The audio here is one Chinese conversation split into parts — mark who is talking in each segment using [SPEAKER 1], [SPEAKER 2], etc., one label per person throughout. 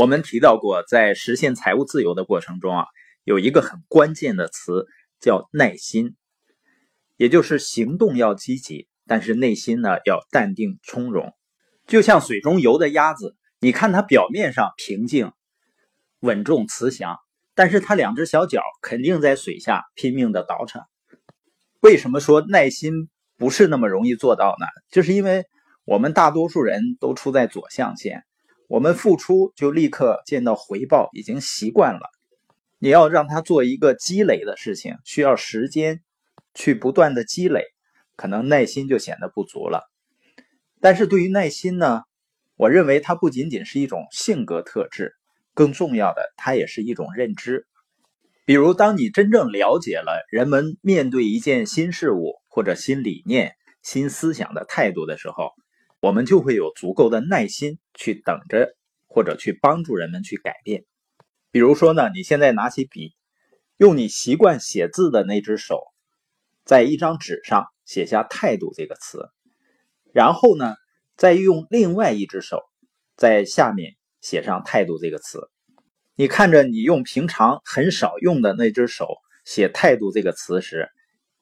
[SPEAKER 1] 我们提到过，在实现财务自由的过程中啊，有一个很关键的词叫耐心，也就是行动要积极，但是内心呢要淡定从容。就像水中游的鸭子，你看它表面上平静、稳重、慈祥，但是它两只小脚肯定在水下拼命的倒饬。为什么说耐心不是那么容易做到呢？就是因为。我们大多数人都处在左象限，我们付出就立刻见到回报，已经习惯了。你要让他做一个积累的事情，需要时间去不断的积累，可能耐心就显得不足了。但是对于耐心呢，我认为它不仅仅是一种性格特质，更重要的，它也是一种认知。比如，当你真正了解了人们面对一件新事物或者新理念、新思想的态度的时候。我们就会有足够的耐心去等着，或者去帮助人们去改变。比如说呢，你现在拿起笔，用你习惯写字的那只手，在一张纸上写下“态度”这个词，然后呢，再用另外一只手在下面写上“态度”这个词。你看着你用平常很少用的那只手写“态度”这个词时，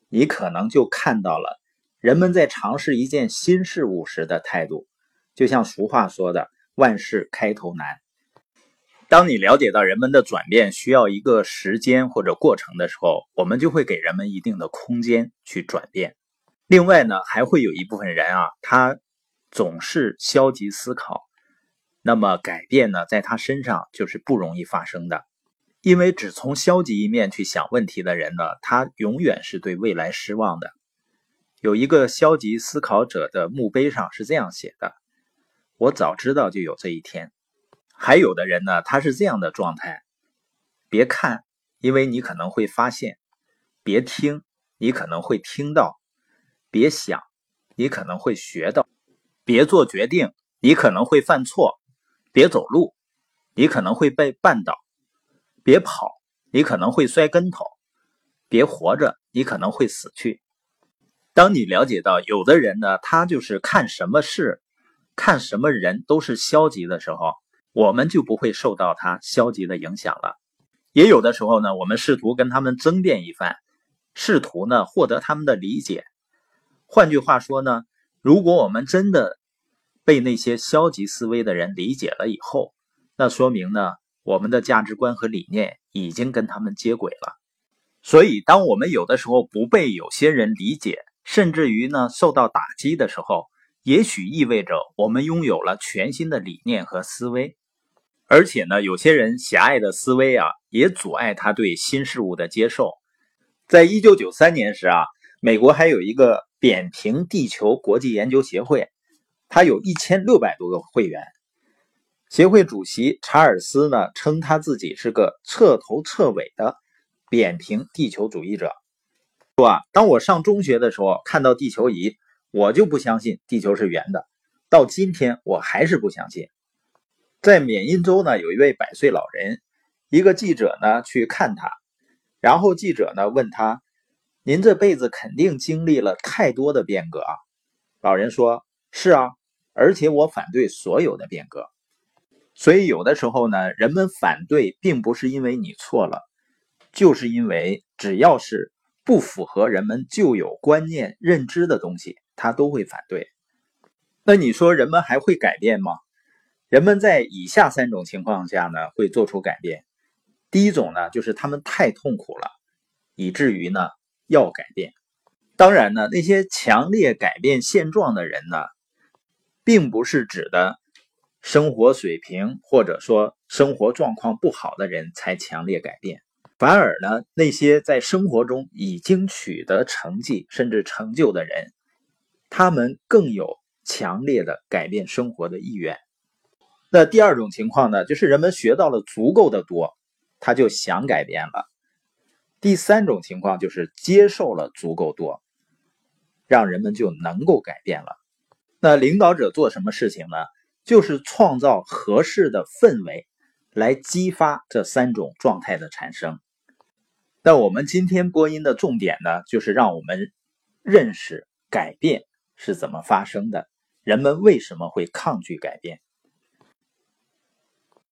[SPEAKER 1] 你可能就看到了。人们在尝试一件新事物时的态度，就像俗话说的“万事开头难”。当你了解到人们的转变需要一个时间或者过程的时候，我们就会给人们一定的空间去转变。另外呢，还会有一部分人啊，他总是消极思考，那么改变呢，在他身上就是不容易发生的。因为只从消极一面去想问题的人呢，他永远是对未来失望的。有一个消极思考者的墓碑上是这样写的：“我早知道就有这一天。”还有的人呢，他是这样的状态：别看，因为你可能会发现；别听，你可能会听到；别想，你可能会学到；别做决定，你可能会犯错；别走路，你可能会被绊倒；别跑，你可能会摔跟头；别活着，你可能会死去。当你了解到有的人呢，他就是看什么事、看什么人都是消极的时候，我们就不会受到他消极的影响了。也有的时候呢，我们试图跟他们争辩一番，试图呢获得他们的理解。换句话说呢，如果我们真的被那些消极思维的人理解了以后，那说明呢，我们的价值观和理念已经跟他们接轨了。所以，当我们有的时候不被有些人理解，甚至于呢，受到打击的时候，也许意味着我们拥有了全新的理念和思维，而且呢，有些人狭隘的思维啊，也阻碍他对新事物的接受。在一九九三年时啊，美国还有一个扁平地球国际研究协会，它有一千六百多个会员。协会主席查尔斯呢，称他自己是个彻头彻尾的扁平地球主义者。说啊，当我上中学的时候看到地球仪，我就不相信地球是圆的。到今天我还是不相信。在缅因州呢，有一位百岁老人，一个记者呢去看他，然后记者呢问他：“您这辈子肯定经历了太多的变革啊？”老人说：“是啊，而且我反对所有的变革。”所以有的时候呢，人们反对并不是因为你错了，就是因为只要是。不符合人们旧有观念认知的东西，他都会反对。那你说人们还会改变吗？人们在以下三种情况下呢会做出改变。第一种呢，就是他们太痛苦了，以至于呢要改变。当然呢，那些强烈改变现状的人呢，并不是指的生活水平或者说生活状况不好的人才强烈改变。反而呢，那些在生活中已经取得成绩甚至成就的人，他们更有强烈的改变生活的意愿。那第二种情况呢，就是人们学到了足够的多，他就想改变了。第三种情况就是接受了足够多，让人们就能够改变了。那领导者做什么事情呢？就是创造合适的氛围，来激发这三种状态的产生。那我们今天播音的重点呢，就是让我们认识改变是怎么发生的，人们为什么会抗拒改变。